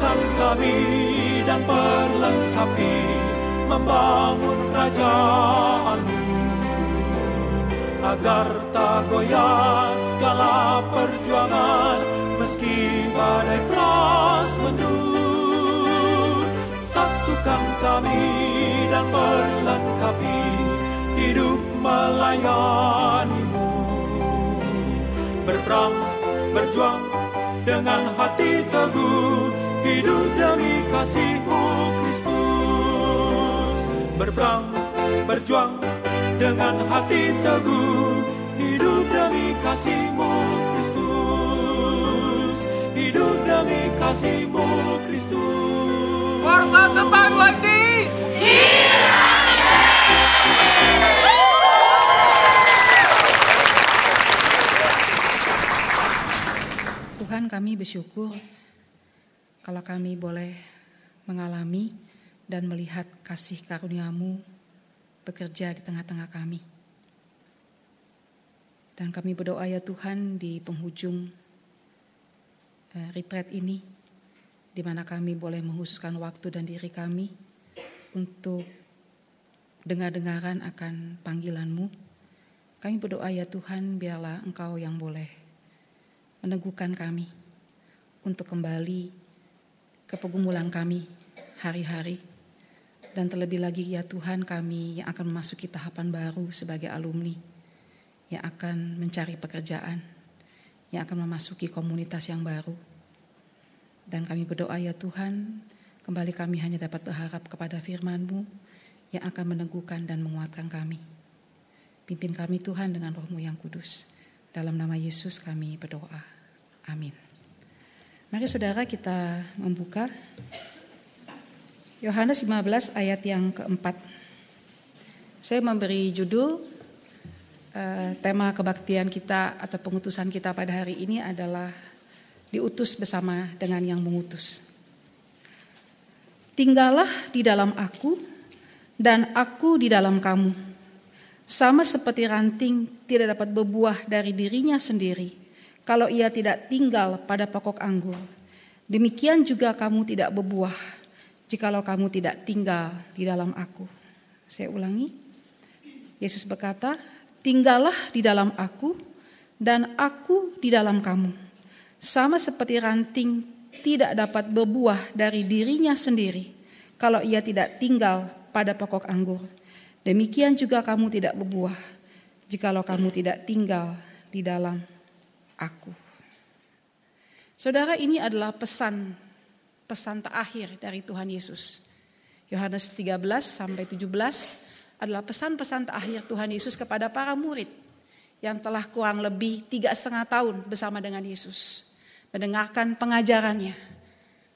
Satukan kami dan perlengkapi membangun kerajaanmu. Agar tak goyah segala perjuangan meski badai keras mendung satukan kami dan perlengkapi hidup melayanimu. Berperang berjuang dengan hati teguh hidup demi kasihmu Kristus. Berperang berjuang dengan hati teguh. Hidup demi kasihmu Kristus. Hidup demi kasihmu Kristus. Warsa setang lagi. Tuhan kami bersyukur kalau kami boleh mengalami dan melihat kasih karuniamu bekerja di tengah-tengah kami. Dan kami berdoa ya Tuhan di penghujung eh, retreat ini, di mana kami boleh menghususkan waktu dan diri kami untuk dengar-dengaran akan panggilanmu. Kami berdoa ya Tuhan, biarlah Engkau yang boleh meneguhkan kami untuk kembali ke pergumulan kami hari-hari. Dan terlebih lagi ya Tuhan kami yang akan memasuki tahapan baru sebagai alumni. Yang akan mencari pekerjaan. Yang akan memasuki komunitas yang baru. Dan kami berdoa ya Tuhan, kembali kami hanya dapat berharap kepada firman-Mu yang akan meneguhkan dan menguatkan kami. Pimpin kami Tuhan dengan rohmu yang kudus. Dalam nama Yesus kami berdoa. Amin. Mari saudara kita membuka Yohanes 15 ayat yang keempat. Saya memberi judul uh, tema kebaktian kita atau pengutusan kita pada hari ini adalah diutus bersama dengan yang mengutus. Tinggallah di dalam aku dan aku di dalam kamu. Sama seperti ranting tidak dapat berbuah dari dirinya sendiri kalau ia tidak tinggal pada pokok anggur. Demikian juga kamu tidak berbuah jikalau kamu tidak tinggal di dalam aku. Saya ulangi. Yesus berkata, "Tinggallah di dalam aku dan aku di dalam kamu." Sama seperti ranting tidak dapat berbuah dari dirinya sendiri kalau ia tidak tinggal pada pokok anggur. Demikian juga kamu tidak berbuah jikalau kamu tidak tinggal di dalam aku. Saudara, ini adalah pesan pesan terakhir dari Tuhan Yesus. Yohanes 13 sampai 17 adalah pesan-pesan terakhir Tuhan Yesus kepada para murid yang telah kurang lebih tiga setengah tahun bersama dengan Yesus. Mendengarkan pengajarannya,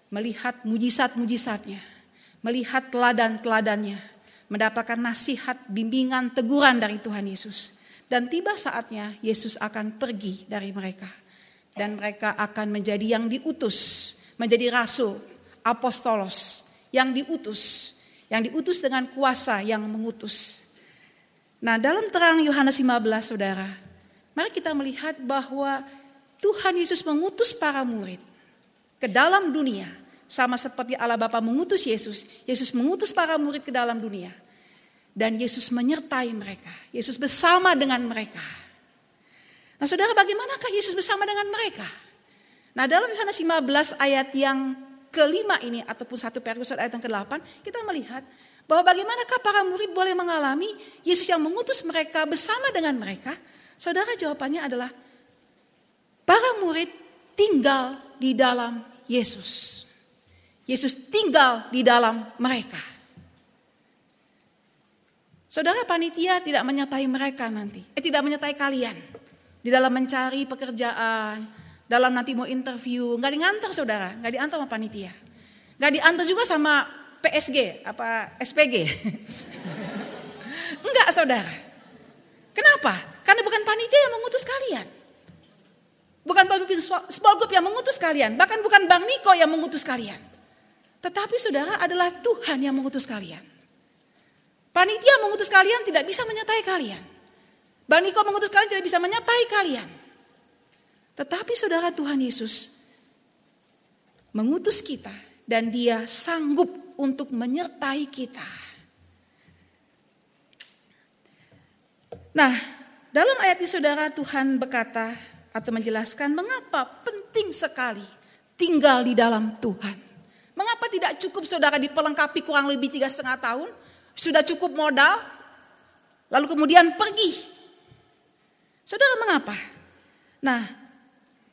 melihat mujizat-mujizatnya, melihat teladan-teladannya, mendapatkan nasihat, bimbingan, teguran dari Tuhan Yesus. Dan tiba saatnya Yesus akan pergi dari mereka. Dan mereka akan menjadi yang diutus, menjadi rasul, apostolos, yang diutus. Yang diutus dengan kuasa yang mengutus. Nah dalam terang Yohanes 15 saudara, mari kita melihat bahwa Tuhan Yesus mengutus para murid ke dalam dunia. Sama seperti Allah Bapa mengutus Yesus, Yesus mengutus para murid ke dalam dunia. Dan Yesus menyertai mereka. Yesus bersama dengan mereka. Nah saudara bagaimanakah Yesus bersama dengan mereka? Nah dalam Yohanes 15 ayat yang kelima ini ataupun satu Petrus ayat yang ke-8 kita melihat bahwa bagaimanakah para murid boleh mengalami Yesus yang mengutus mereka bersama dengan mereka? Saudara jawabannya adalah para murid tinggal di dalam Yesus. Yesus tinggal di dalam mereka. Saudara panitia tidak menyertai mereka nanti, eh tidak menyertai kalian. Di dalam mencari pekerjaan, dalam nanti mau interview, nggak diantar saudara, nggak diantar sama panitia, nggak diantar juga sama PSG apa SPG, enggak saudara. Kenapa? Karena bukan panitia yang mengutus kalian, bukan pemimpin small group yang mengutus kalian, bahkan bukan Bang Niko yang mengutus kalian, tetapi saudara adalah Tuhan yang mengutus kalian. Panitia mengutus kalian tidak bisa menyertai kalian. Bang Niko mengutus kalian tidak bisa menyertai kalian. Tetapi saudara Tuhan Yesus mengutus kita dan dia sanggup untuk menyertai kita. Nah, dalam ayat ini saudara Tuhan berkata atau menjelaskan mengapa penting sekali tinggal di dalam Tuhan. Mengapa tidak cukup saudara dipelengkapi kurang lebih tiga setengah tahun, sudah cukup modal, lalu kemudian pergi. Saudara mengapa? Nah,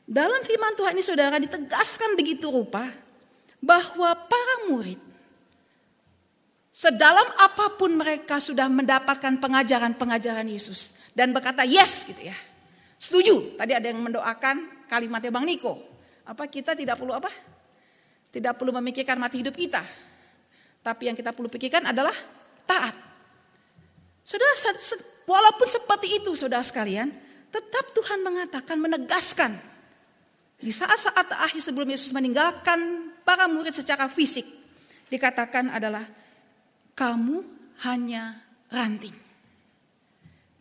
dalam firman Tuhan ini saudara ditegaskan begitu rupa bahwa para murid sedalam apa pun mereka sudah mendapatkan pengajaran-pengajaran Yesus dan berkata yes gitu ya. Setuju. Tadi ada yang mendoakan kalimatnya Bang Niko. Apa kita tidak perlu apa? Tidak perlu memikirkan mati hidup kita. Tapi yang kita perlu pikirkan adalah taat. Saudara, walaupun seperti itu saudara sekalian, tetap Tuhan mengatakan, menegaskan. Di saat-saat akhir sebelum Yesus meninggalkan para murid secara fisik, dikatakan adalah kamu hanya ranting.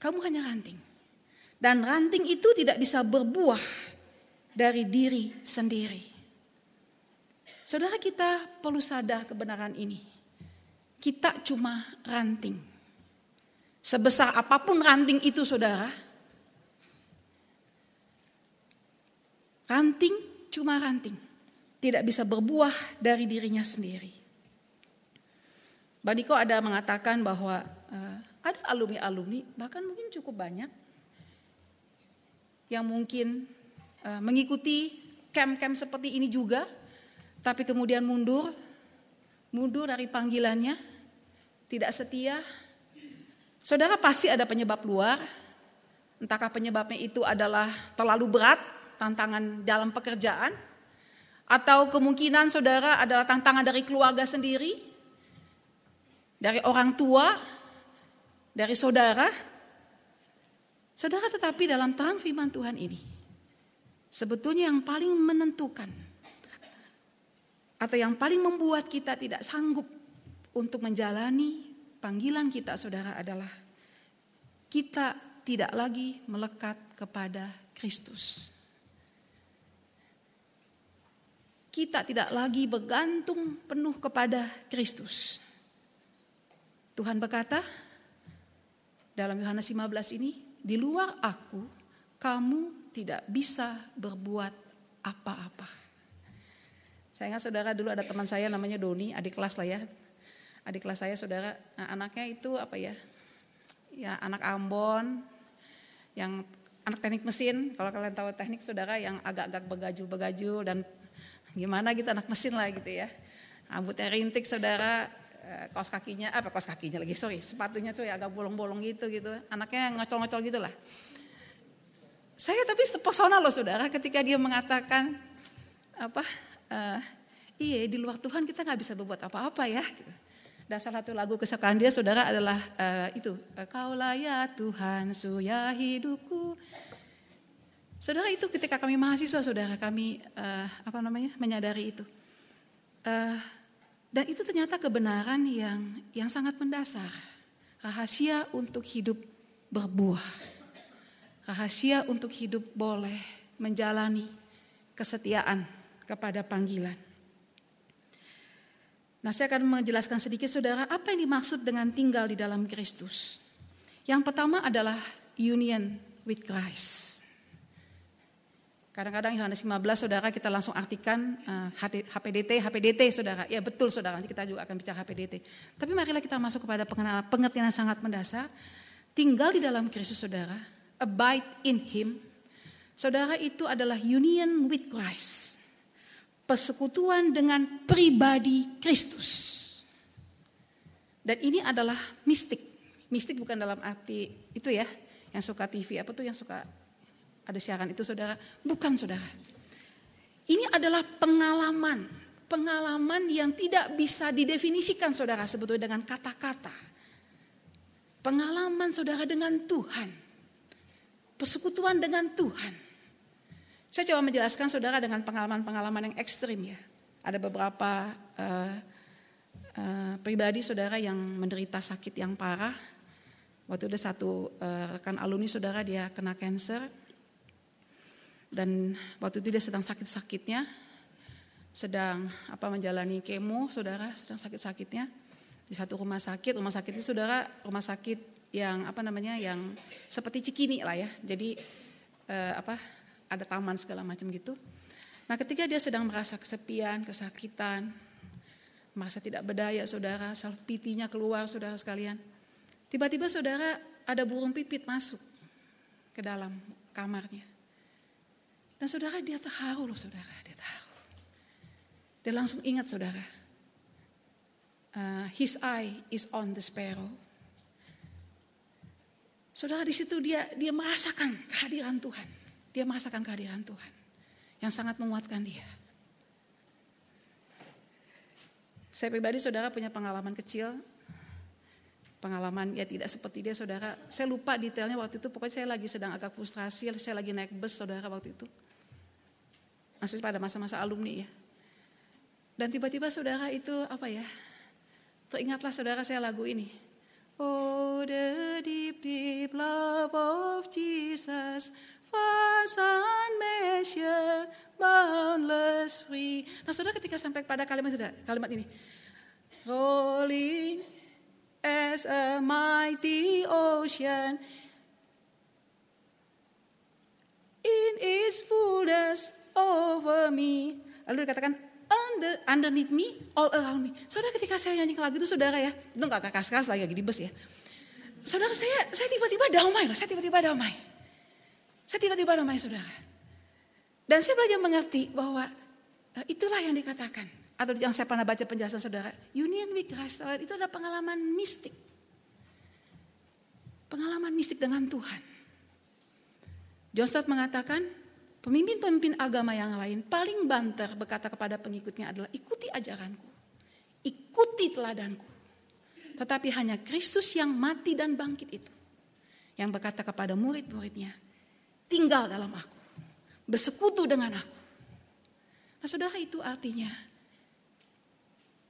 Kamu hanya ranting. Dan ranting itu tidak bisa berbuah dari diri sendiri. Saudara kita perlu sadar kebenaran ini. Kita cuma ranting. Sebesar apa pun ranting itu saudara. Ranting cuma ranting. Tidak bisa berbuah dari dirinya sendiri. Badiko ada mengatakan bahwa uh, ada alumni-alumni, bahkan mungkin cukup banyak, yang mungkin uh, mengikuti camp-camp seperti ini juga, tapi kemudian mundur, mundur dari panggilannya, tidak setia. Saudara pasti ada penyebab luar, entahkah penyebabnya itu adalah terlalu berat, tantangan dalam pekerjaan, atau kemungkinan saudara adalah tantangan dari keluarga sendiri, dari orang tua, dari saudara. Saudara tetapi dalam terang firman Tuhan ini, sebetulnya yang paling menentukan atau yang paling membuat kita tidak sanggup untuk menjalani panggilan kita saudara adalah kita tidak lagi melekat kepada Kristus. Kita tidak lagi bergantung penuh kepada Kristus. Tuhan berkata dalam Yohanes 15 ini, di luar aku kamu tidak bisa berbuat apa-apa. Saya ingat saudara dulu ada teman saya namanya Doni, adik kelas lah ya. Adik kelas saya saudara, nah anaknya itu apa ya? Ya anak Ambon, yang anak teknik mesin, kalau kalian tahu teknik saudara yang agak-agak begaju-begaju dan gimana gitu anak mesin lah gitu ya. Rambutnya rintik saudara, Eh, kaos kakinya apa kaos kakinya lagi sorry sepatunya tuh ya agak bolong-bolong gitu gitu anaknya ngocol-ngocol gitu lah saya tapi terpesona loh saudara ketika dia mengatakan apa uh, iya di luar Tuhan kita nggak bisa berbuat apa-apa ya gitu. Dan salah satu lagu kesukaan dia saudara adalah uh, itu kaulah ya Tuhan suya hidupku saudara itu ketika kami mahasiswa saudara kami uh, apa namanya menyadari itu uh, dan itu ternyata kebenaran yang yang sangat mendasar. Rahasia untuk hidup berbuah. Rahasia untuk hidup boleh menjalani kesetiaan kepada panggilan. Nah, saya akan menjelaskan sedikit Saudara apa yang dimaksud dengan tinggal di dalam Kristus. Yang pertama adalah union with Christ. Kadang-kadang Yohanes 15 saudara kita langsung artikan uh, eh, HPDT, HPDT saudara. Ya betul saudara, nanti kita juga akan bicara HPDT. Tapi marilah kita masuk kepada pengenalan, pengertian yang sangat mendasar. Tinggal di dalam Kristus saudara, abide in Him. Saudara itu adalah union with Christ. Persekutuan dengan pribadi Kristus. Dan ini adalah mistik. Mistik bukan dalam arti itu ya, yang suka TV, apa tuh yang suka ada siaran itu saudara, bukan saudara. Ini adalah pengalaman, pengalaman yang tidak bisa didefinisikan saudara sebetulnya dengan kata-kata. Pengalaman saudara dengan Tuhan. Persekutuan dengan Tuhan. Saya coba menjelaskan saudara dengan pengalaman-pengalaman yang ekstrim ya. Ada beberapa uh, uh, pribadi saudara yang menderita sakit yang parah. Waktu itu satu uh, rekan alumni saudara dia kena cancer dan waktu itu dia sedang sakit-sakitnya. sedang apa menjalani kemo, saudara sedang sakit-sakitnya di satu rumah sakit. Rumah sakit itu saudara rumah sakit yang apa namanya yang seperti Cikini lah ya. Jadi eh, apa ada taman segala macam gitu. Nah ketika dia sedang merasa kesepian, kesakitan, merasa tidak berdaya saudara, self pitinya keluar saudara sekalian. Tiba-tiba saudara ada burung pipit masuk ke dalam kamarnya. Dan saudara dia terharu loh saudara, dia terharu. Dia langsung ingat saudara. Uh, his eye is on the sparrow. Saudara di situ dia dia merasakan kehadiran Tuhan. Dia merasakan kehadiran Tuhan yang sangat menguatkan dia. Saya pribadi saudara punya pengalaman kecil. Pengalaman ya tidak seperti dia saudara. Saya lupa detailnya waktu itu. Pokoknya saya lagi sedang agak frustrasi. Saya lagi naik bus saudara waktu itu. Masih pada masa-masa alumni ya. Dan tiba-tiba saudara itu apa ya? Teringatlah saudara saya lagu ini. Oh the deep deep love of Jesus, vast unmeasured, boundless free. Nah saudara ketika sampai pada kalimat sudah kalimat ini. Rolling as a mighty ocean in its fullness over me. Lalu dikatakan under, underneath me, all around me. Saudara ketika saya nyanyi lagu itu saudara ya, itu gak keras-keras lagi di bus ya. Saudara saya, saya tiba-tiba damai loh, saya tiba-tiba damai. Saya tiba-tiba damai saudara. Dan saya belajar mengerti bahwa uh, itulah yang dikatakan. Atau yang saya pernah baca penjelasan saudara. Union with Christ itu adalah pengalaman mistik. Pengalaman mistik dengan Tuhan. John Stott mengatakan Pemimpin-pemimpin agama yang lain paling banter berkata kepada pengikutnya adalah ikuti ajaranku, ikuti teladanku. Tetapi hanya Kristus yang mati dan bangkit itu yang berkata kepada murid-muridnya, tinggal dalam aku, bersekutu dengan aku. Nah saudara itu artinya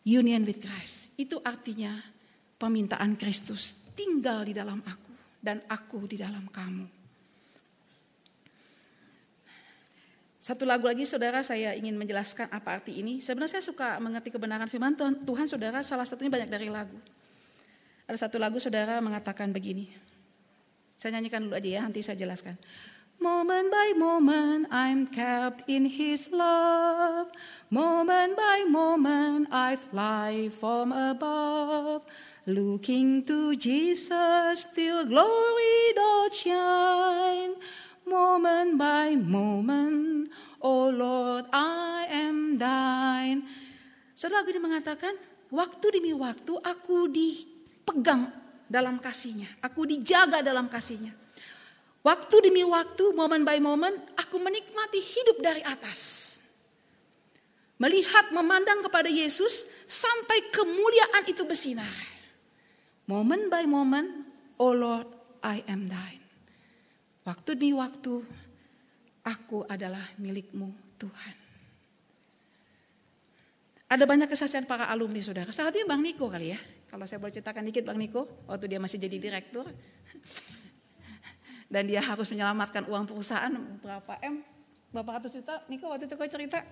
union with Christ. Itu artinya permintaan Kristus tinggal di dalam aku dan aku di dalam kamu. Satu lagu lagi saudara saya ingin menjelaskan apa arti ini. Sebenarnya saya suka mengerti kebenaran firman Tuhan, Tuhan saudara salah satunya banyak dari lagu. Ada satu lagu saudara mengatakan begini. Saya nyanyikan dulu aja ya, nanti saya jelaskan. Moment by moment I'm kept in his love. Moment by moment I fly from above. Looking to Jesus till glory doth shine moment by moment. Oh Lord, I am thine. Saudara ini mengatakan, waktu demi waktu aku dipegang dalam kasihnya. Aku dijaga dalam kasihnya. Waktu demi waktu, moment by moment, aku menikmati hidup dari atas. Melihat, memandang kepada Yesus sampai kemuliaan itu bersinar. Moment by moment, oh Lord, I am thine. Waktu demi waktu, aku adalah milikmu Tuhan. Ada banyak kesaksian para alumni saudara. Salah satunya Bang Niko kali ya. Kalau saya boleh ceritakan dikit Bang Niko, waktu dia masih jadi direktur. Dan dia harus menyelamatkan uang perusahaan berapa M, berapa ratus juta. Niko waktu itu kau cerita.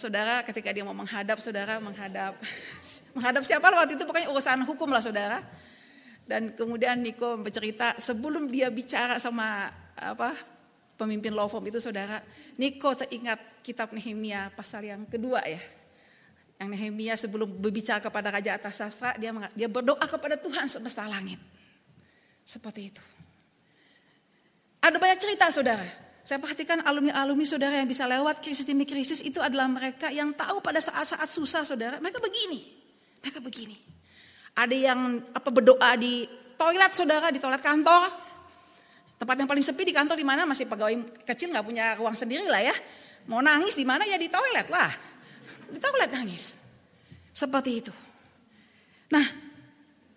Saudara ketika dia mau menghadap saudara, menghadap menghadap siapa waktu itu pokoknya urusan hukum lah saudara. Dan kemudian Niko bercerita sebelum dia bicara sama apa pemimpin law firm itu saudara, Niko teringat kitab Nehemia pasal yang kedua ya. Yang Nehemia sebelum berbicara kepada raja atas sastra dia dia berdoa kepada Tuhan semesta langit. Seperti itu. Ada banyak cerita saudara. Saya perhatikan alumni-alumni saudara yang bisa lewat krisis demi krisis itu adalah mereka yang tahu pada saat-saat susah saudara. Mereka begini. Mereka begini. Ada yang apa berdoa di toilet saudara, di toilet kantor. Tempat yang paling sepi di kantor di mana masih pegawai kecil nggak punya ruang sendiri lah ya. Mau nangis di mana ya di toilet lah. Di toilet nangis. Seperti itu. Nah,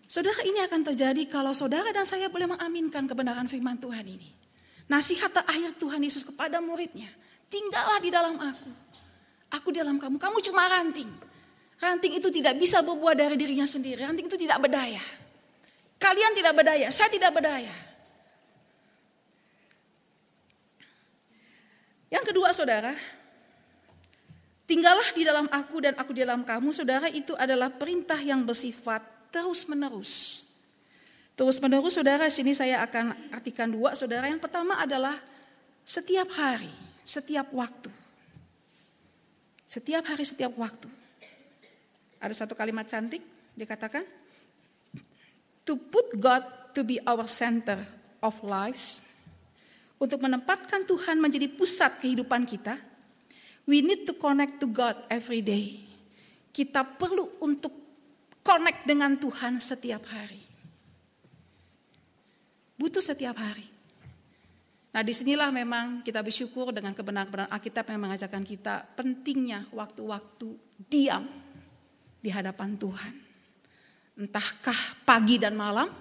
saudara ini akan terjadi kalau saudara dan saya boleh mengaminkan kebenaran firman Tuhan ini. Nasihat terakhir Tuhan Yesus kepada muridnya. Tinggallah di dalam aku. Aku di dalam kamu. Kamu cuma ranting. Ranting itu tidak bisa berbuah dari dirinya sendiri. Ranting itu tidak berdaya. Kalian tidak berdaya, saya tidak berdaya. Yang kedua saudara, Tinggallah di dalam aku dan aku di dalam kamu, saudara, itu adalah perintah yang bersifat terus-menerus. Terus-menerus, saudara, sini saya akan artikan dua, saudara. Yang pertama adalah setiap hari, setiap waktu. Setiap hari, setiap waktu. Ada satu kalimat cantik, dikatakan, to put God to be our center of lives, untuk menempatkan Tuhan menjadi pusat kehidupan kita, We need to connect to God every day. Kita perlu untuk connect dengan Tuhan setiap hari. Butuh setiap hari. Nah di sinilah memang kita bersyukur dengan kebenaran-kebenaran Alkitab yang mengajarkan kita pentingnya waktu-waktu diam di hadapan Tuhan. Entahkah pagi dan malam,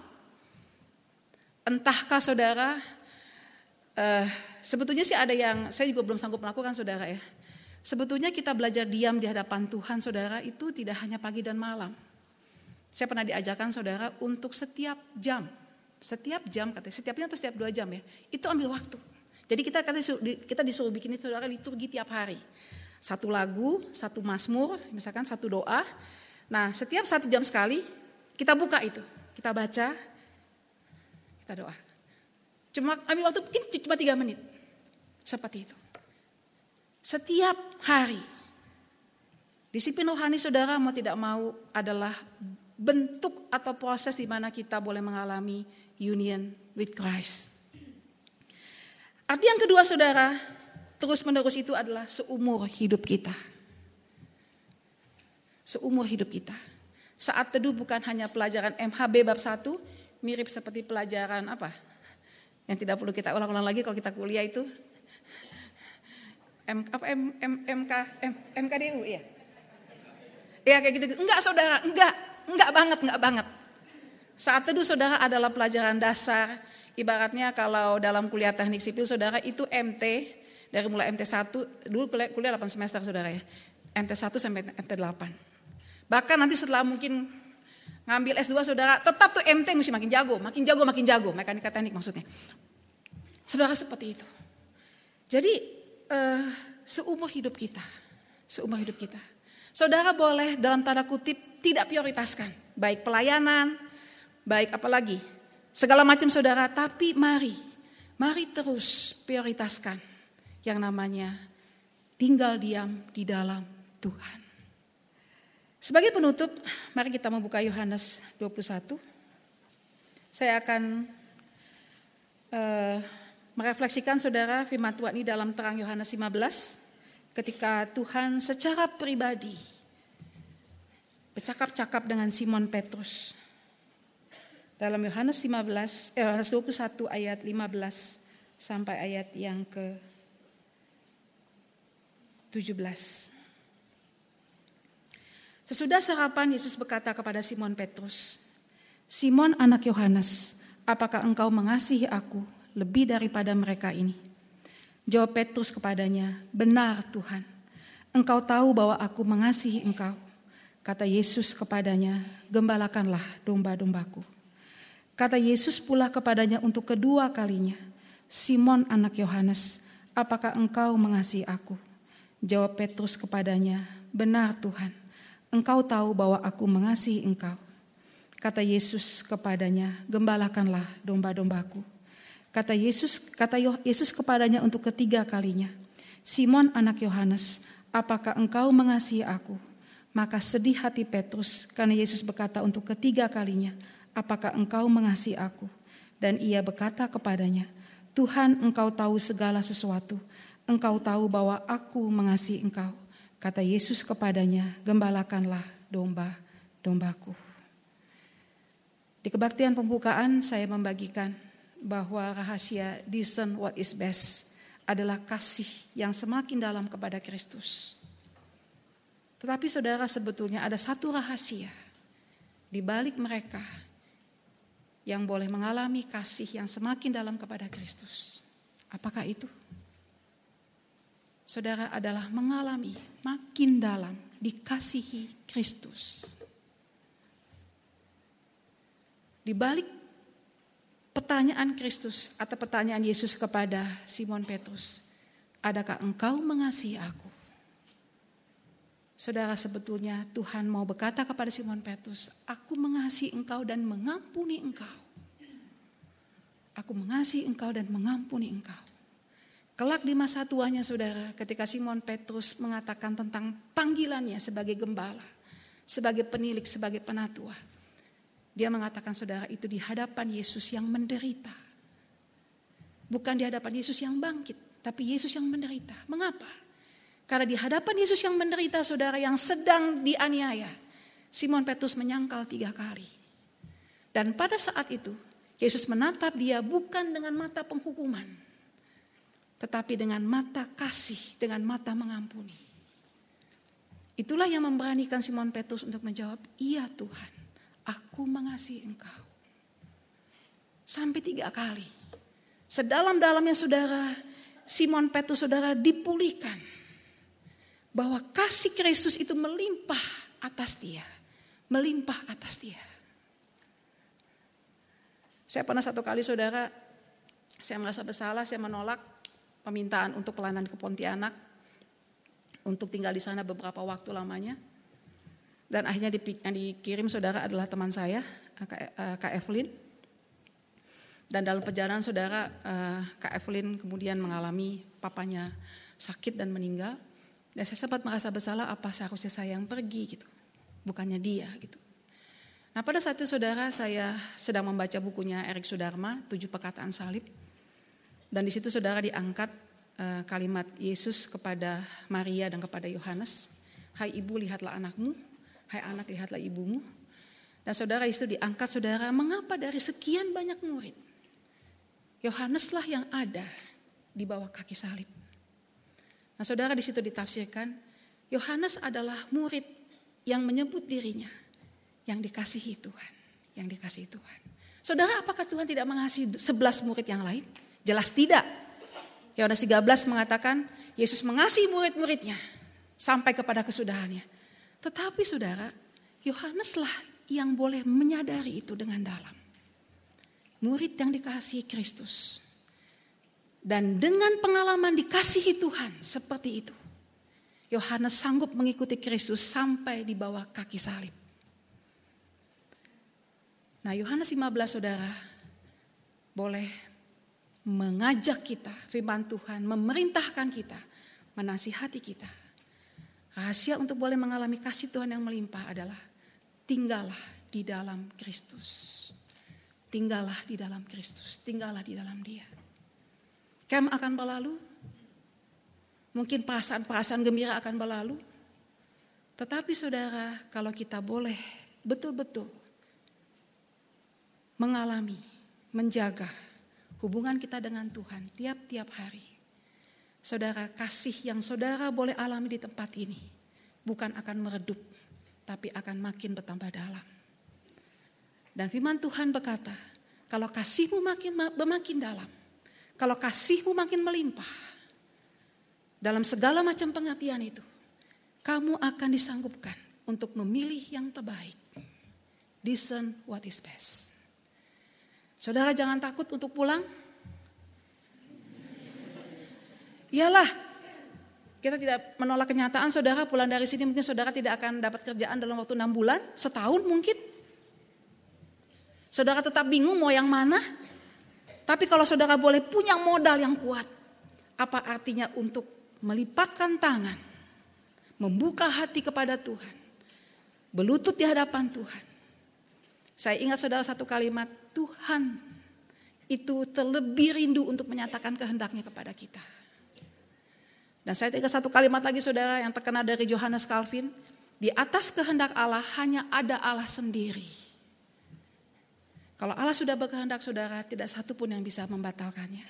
entahkah saudara, uh, sebetulnya sih ada yang saya juga belum sanggup melakukan saudara ya. Sebetulnya kita belajar diam di hadapan Tuhan, saudara, itu tidak hanya pagi dan malam. Saya pernah diajarkan saudara untuk setiap jam, setiap jam katanya, setiapnya atau setiap dua jam ya, itu ambil waktu. Jadi kita kita disuruh bikin itu saudara liturgi tiap hari. Satu lagu, satu masmur, misalkan satu doa. Nah setiap satu jam sekali kita buka itu, kita baca, kita doa. Cuma ambil waktu mungkin cuma tiga menit, seperti itu. Setiap hari. Disiplin rohani saudara mau tidak mau adalah bentuk atau proses di mana kita boleh mengalami union with Christ. Arti yang kedua saudara, terus menerus itu adalah seumur hidup kita. Seumur hidup kita. Saat teduh bukan hanya pelajaran MHB bab 1, mirip seperti pelajaran apa? Yang tidak perlu kita ulang-ulang lagi kalau kita kuliah itu M, apa M, M, MK M, MKDU ya. Ya kayak gitu. Enggak saudara, enggak, enggak banget, enggak banget. Saat teduh saudara adalah pelajaran dasar. Ibaratnya kalau dalam kuliah teknik sipil saudara itu MT dari mulai MT 1 dulu kuliah, kuliah 8 semester saudara ya. MT 1 sampai MT 8. Bahkan nanti setelah mungkin ngambil S2 saudara, tetap tuh MT mesti makin jago, makin jago, makin jago, mekanika teknik maksudnya. Saudara seperti itu. Jadi uh, seumur hidup kita. Seumur hidup kita. Saudara boleh dalam tanda kutip tidak prioritaskan. Baik pelayanan, baik apalagi. Segala macam saudara, tapi mari. Mari terus prioritaskan yang namanya tinggal diam di dalam Tuhan. Sebagai penutup, mari kita membuka Yohanes 21. Saya akan uh, merefleksikan saudara firman Tuhan ini dalam terang Yohanes 15 ketika Tuhan secara pribadi bercakap-cakap dengan Simon Petrus. Dalam Yohanes 15 eh, Yohanes 21 ayat 15 sampai ayat yang ke 17. Sesudah sarapan Yesus berkata kepada Simon Petrus, "Simon anak Yohanes, apakah engkau mengasihi aku lebih daripada mereka ini. Jawab Petrus kepadanya, benar Tuhan, engkau tahu bahwa aku mengasihi engkau. Kata Yesus kepadanya, gembalakanlah domba-dombaku. Kata Yesus pula kepadanya untuk kedua kalinya, Simon anak Yohanes, apakah engkau mengasihi aku? Jawab Petrus kepadanya, benar Tuhan, engkau tahu bahwa aku mengasihi engkau. Kata Yesus kepadanya, gembalakanlah domba-dombaku. Kata Yesus, kata Yesus kepadanya untuk ketiga kalinya, Simon anak Yohanes, apakah engkau mengasihi aku? Maka sedih hati Petrus karena Yesus berkata untuk ketiga kalinya, apakah engkau mengasihi aku? Dan ia berkata kepadanya, Tuhan engkau tahu segala sesuatu, engkau tahu bahwa aku mengasihi engkau. Kata Yesus kepadanya, gembalakanlah domba-dombaku. Di kebaktian pembukaan saya membagikan bahwa rahasia discern what is best adalah kasih yang semakin dalam kepada Kristus. Tetapi saudara sebetulnya ada satu rahasia di balik mereka yang boleh mengalami kasih yang semakin dalam kepada Kristus. Apakah itu? Saudara adalah mengalami makin dalam dikasihi Kristus. Di balik pertanyaan Kristus atau pertanyaan Yesus kepada Simon Petrus, adakah engkau mengasihi aku? Saudara sebetulnya Tuhan mau berkata kepada Simon Petrus, aku mengasihi engkau dan mengampuni engkau. Aku mengasihi engkau dan mengampuni engkau. Kelak di masa tuanya saudara, ketika Simon Petrus mengatakan tentang panggilannya sebagai gembala, sebagai penilik, sebagai penatua. Dia mengatakan saudara itu di hadapan Yesus yang menderita. Bukan di hadapan Yesus yang bangkit, tapi Yesus yang menderita. Mengapa? Karena di hadapan Yesus yang menderita saudara yang sedang dianiaya. Simon Petrus menyangkal tiga kali. Dan pada saat itu Yesus menatap dia bukan dengan mata penghukuman. Tetapi dengan mata kasih, dengan mata mengampuni. Itulah yang memberanikan Simon Petrus untuk menjawab, iya Tuhan, aku mengasihi engkau. Sampai tiga kali. Sedalam-dalamnya saudara, Simon Petrus saudara dipulihkan bahwa kasih Kristus itu melimpah atas dia, melimpah atas dia. Saya pernah satu kali saudara, saya merasa bersalah, saya menolak permintaan untuk pelayanan ke Pontianak untuk tinggal di sana beberapa waktu lamanya. Dan akhirnya yang dikirim saudara adalah teman saya, eh, Kak Evelyn. Dan dalam perjalanan saudara, eh, Kak Evelyn kemudian mengalami papanya sakit dan meninggal. Dan saya sempat merasa bersalah apa seharusnya saya yang pergi gitu. Bukannya dia gitu. Nah pada saat itu saudara saya sedang membaca bukunya Erik Sudarma, Tujuh Perkataan Salib. Dan di situ saudara diangkat kalimat Yesus kepada Maria dan kepada Yohanes. Hai ibu lihatlah anakmu, hai anak lihatlah ibumu. Dan saudara itu diangkat saudara, mengapa dari sekian banyak murid? Yohaneslah yang ada di bawah kaki salib. Nah saudara di situ ditafsirkan, Yohanes adalah murid yang menyebut dirinya yang dikasihi Tuhan. Yang dikasihi Tuhan. Saudara apakah Tuhan tidak mengasihi sebelas murid yang lain? Jelas tidak. Yohanes 13 mengatakan Yesus mengasihi murid-muridnya sampai kepada kesudahannya. Tetapi saudara, Yohaneslah yang boleh menyadari itu dengan dalam. Murid yang dikasihi Kristus dan dengan pengalaman dikasihi Tuhan seperti itu. Yohanes sanggup mengikuti Kristus sampai di bawah kaki salib. Nah Yohanes 15 saudara boleh mengajak kita firman Tuhan, memerintahkan kita, menasihati kita. Rahasia untuk boleh mengalami kasih Tuhan yang melimpah adalah tinggallah di dalam Kristus. Tinggallah di dalam Kristus, tinggallah di dalam dia. Kem akan berlalu. Mungkin perasaan-perasaan gembira akan berlalu. Tetapi saudara, kalau kita boleh betul-betul mengalami, menjaga hubungan kita dengan Tuhan tiap-tiap hari. Saudara, kasih yang saudara boleh alami di tempat ini bukan akan meredup, tapi akan makin bertambah dalam. Dan firman Tuhan berkata, kalau kasihmu makin makin dalam, kalau kasihmu makin melimpah, dalam segala macam pengertian itu, kamu akan disanggupkan untuk memilih yang terbaik. Discern what is best. Saudara jangan takut untuk pulang. Iyalah, kita tidak menolak kenyataan saudara pulang dari sini mungkin saudara tidak akan dapat kerjaan dalam waktu enam bulan, setahun mungkin. Saudara tetap bingung mau yang mana, tapi kalau saudara boleh punya modal yang kuat, apa artinya untuk melipatkan tangan, membuka hati kepada Tuhan, berlutut di hadapan Tuhan. Saya ingat saudara satu kalimat, Tuhan itu terlebih rindu untuk menyatakan kehendaknya kepada kita. Dan saya ingat satu kalimat lagi saudara yang terkena dari Johannes Calvin, di atas kehendak Allah hanya ada Allah sendiri. Kalau Allah sudah berkehendak saudara, tidak satu pun yang bisa membatalkannya.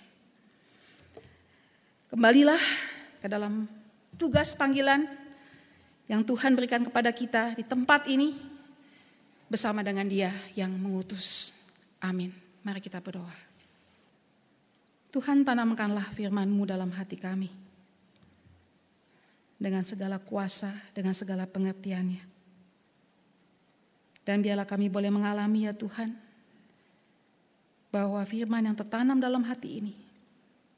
Kembalilah ke dalam tugas panggilan yang Tuhan berikan kepada kita di tempat ini bersama dengan dia yang mengutus. Amin. Mari kita berdoa. Tuhan tanamkanlah firman-Mu dalam hati kami. Dengan segala kuasa, dengan segala pengertiannya. Dan biarlah kami boleh mengalami ya Tuhan, bahwa firman yang tertanam dalam hati ini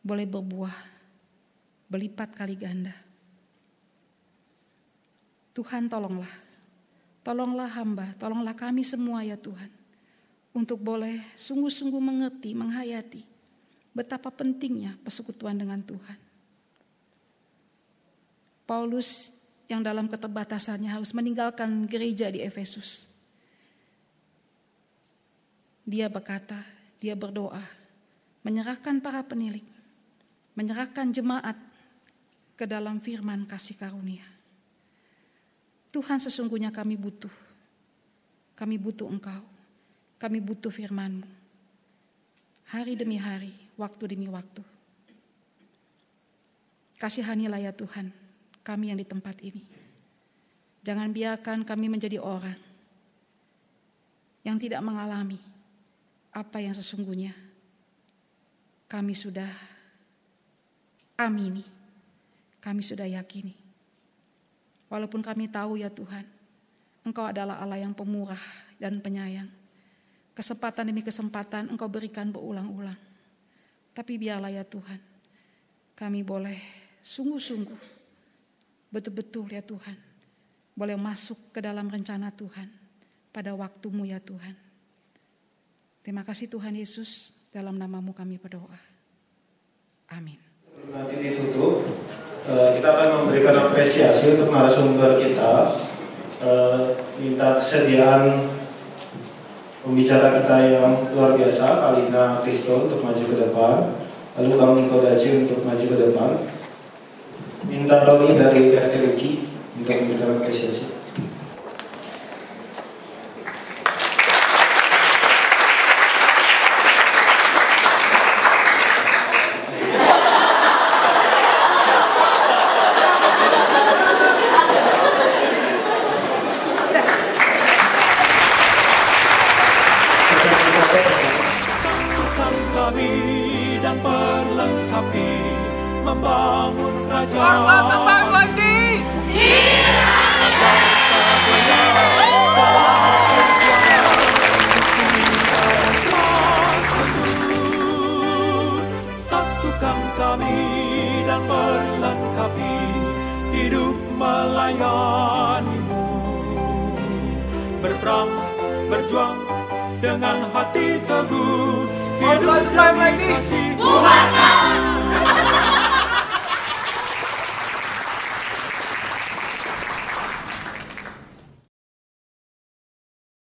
boleh berbuah berlipat kali ganda. Tuhan tolonglah, tolonglah hamba, tolonglah kami semua ya Tuhan. Untuk boleh sungguh-sungguh mengerti, menghayati betapa pentingnya persekutuan dengan Tuhan. Paulus yang dalam keterbatasannya harus meninggalkan gereja di Efesus. Dia berkata, dia berdoa, menyerahkan para penilik, menyerahkan jemaat ke dalam firman kasih karunia. Tuhan sesungguhnya kami butuh. Kami butuh Engkau. Kami butuh firman-Mu. Hari demi hari, waktu demi waktu. Kasihanilah ya Tuhan, kami yang di tempat ini. Jangan biarkan kami menjadi orang yang tidak mengalami apa yang sesungguhnya kami sudah amini, kami sudah yakini. Walaupun kami tahu ya Tuhan, Engkau adalah Allah yang pemurah dan penyayang. Kesempatan demi kesempatan Engkau berikan berulang-ulang. Tapi biarlah ya Tuhan, kami boleh sungguh-sungguh, betul-betul ya Tuhan, boleh masuk ke dalam rencana Tuhan pada waktumu ya Tuhan. Terima kasih Tuhan Yesus, dalam namamu kami berdoa. Amin. Nanti ditutup, eh, kita akan memberikan apresiasi untuk narasumber kita. Eh, minta kesediaan pembicara kita yang luar biasa, Alina Kristo untuk maju ke depan, lalu Bang Niko Daci untuk maju ke depan. Minta Roni dari FTUK untuk memberikan apresiasi.